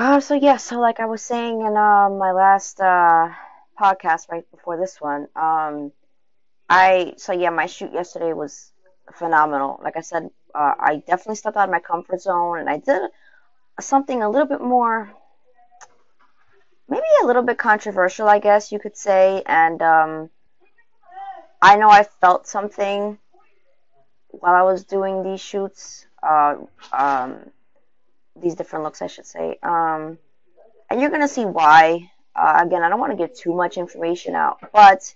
Uh, so yeah, so like I was saying in uh, my last uh, podcast right before this one, um, I so yeah, my shoot yesterday was phenomenal. Like I said, uh, I definitely stepped out of my comfort zone and I did something a little bit more, maybe a little bit controversial, I guess you could say. And um, I know I felt something while I was doing these shoots. Uh, um, these different looks, I should say. Um, and you're gonna see why. Uh, again, I don't want to give too much information out, but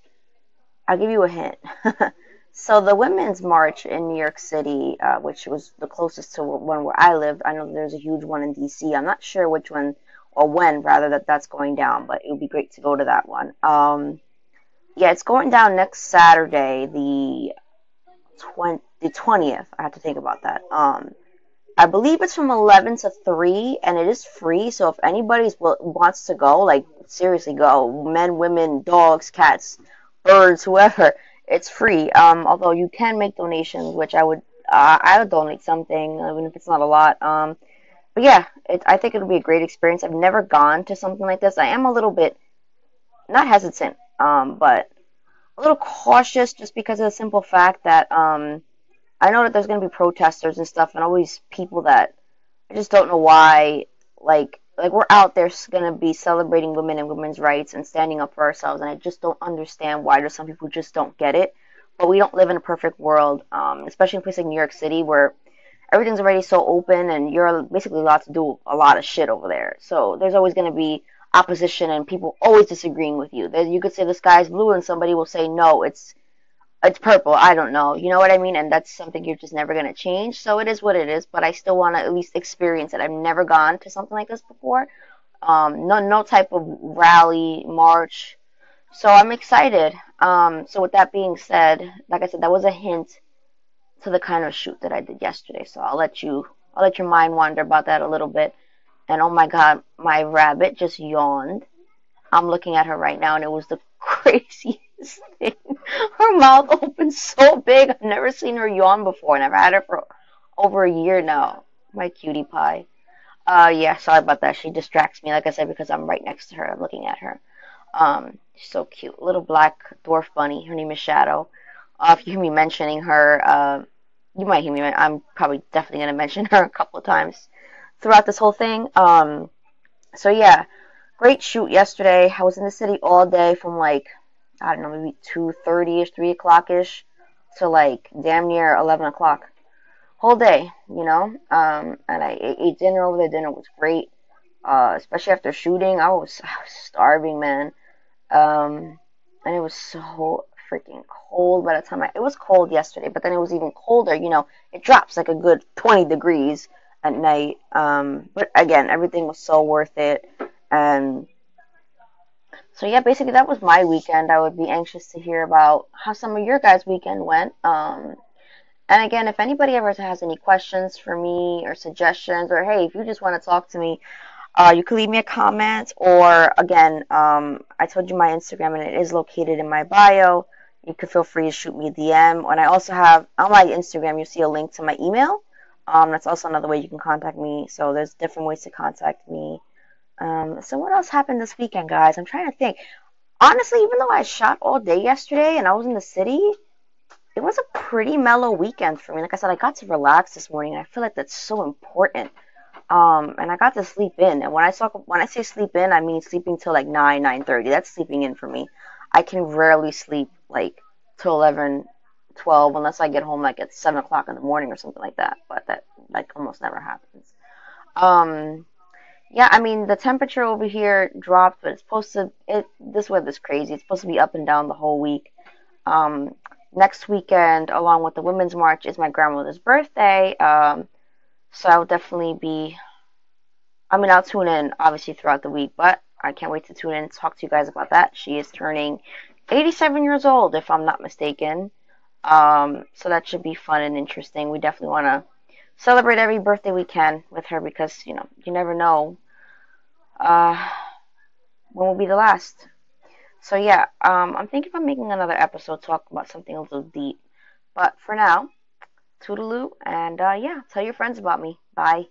I'll give you a hint. so the Women's March in New York City, uh, which was the closest to one where I lived, I know there's a huge one in D.C. I'm not sure which one or when rather that that's going down, but it would be great to go to that one. Um, yeah, it's going down next Saturday, the 20, the 20th. I have to think about that. Um, I believe it's from 11 to 3, and it is free. So if anybody wants to go, like seriously, go. Men, women, dogs, cats, birds, whoever. It's free. Um, although you can make donations, which I would. Uh, I would donate something, even if it's not a lot. Um, but yeah, it, I think it'll be a great experience. I've never gone to something like this. I am a little bit not hesitant, um, but a little cautious just because of the simple fact that um, I know that there's going to be protesters and stuff, and always people that I just don't know why, like, like we're out there going to be celebrating women and women's rights and standing up for ourselves, and I just don't understand why there's some people just don't get it. But we don't live in a perfect world, um, especially in a place like New York City where everything's already so open and you're basically allowed to do a lot of shit over there. So there's always going to be opposition and people always disagreeing with you. You could say the sky's blue and somebody will say no, it's it's purple. I don't know. You know what I mean? And that's something you're just never going to change. So it is what it is, but I still want to at least experience it. I've never gone to something like this before. Um, no, no type of rally, march. So I'm excited. Um, so with that being said, like I said, that was a hint to the kind of shoot that I did yesterday. So I'll let you, I'll let your mind wander about that a little bit. And oh my God, my rabbit just yawned. I'm looking at her right now, and it was the craziest thing. Her mouth opened so big. I've never seen her yawn before, and I've had her for over a year now. My cutie pie. Uh, yeah, sorry about that. She distracts me, like I said, because I'm right next to her. I'm looking at her. Um, she's so cute. Little black dwarf bunny. Her name is Shadow. Uh, if you hear me mentioning her, uh, you might hear me. I'm probably definitely gonna mention her a couple of times throughout this whole thing. Um, so yeah, great shoot yesterday. I was in the city all day from like I don't know maybe two thirty ish, three o'clock ish to like damn near eleven o'clock. Whole day, you know. Um, and I ate dinner over there. Dinner was great, uh, especially after shooting. I was, I was starving, man. Um, and it was so freaking cold by the time I. It was cold yesterday, but then it was even colder. You know, it drops like a good twenty degrees at night. Um, but again, everything was so worth it. And so yeah, basically that was my weekend. I would be anxious to hear about how some of your guys' weekend went. Um, and again, if anybody ever has any questions for me or suggestions, or hey, if you just want to talk to me, uh, you can leave me a comment. Or again, um, I told you my Instagram, and it is located in my bio. You can feel free to shoot me a DM. And I also have on my Instagram, you see a link to my email. Um, that's also another way you can contact me. So there's different ways to contact me. Um, so what else happened this weekend, guys? I'm trying to think. Honestly, even though I shot all day yesterday and I was in the city, it was a pretty mellow weekend for me. Like I said, I got to relax this morning, and I feel like that's so important. Um, and I got to sleep in. And when I talk, when I say sleep in, I mean sleeping till like nine, nine thirty. That's sleeping in for me. I can rarely sleep like till eleven 12 unless I get home like at 7 o'clock in the morning or something like that. But that like almost never happens. Um, yeah, I mean the temperature over here dropped, but it's supposed to. It this weather's crazy. It's supposed to be up and down the whole week. Um, next weekend, along with the Women's March, is my grandmother's birthday. Um, so I'll definitely be. I mean, I'll tune in obviously throughout the week, but I can't wait to tune in and talk to you guys about that. She is turning 87 years old, if I'm not mistaken. Um, so that should be fun and interesting. We definitely want to celebrate every birthday we can with her because, you know, you never know uh, when will be the last. So yeah, um, I'm thinking of making another episode talk about something a little deep. But for now, toodaloo, and uh, yeah, tell your friends about me. Bye.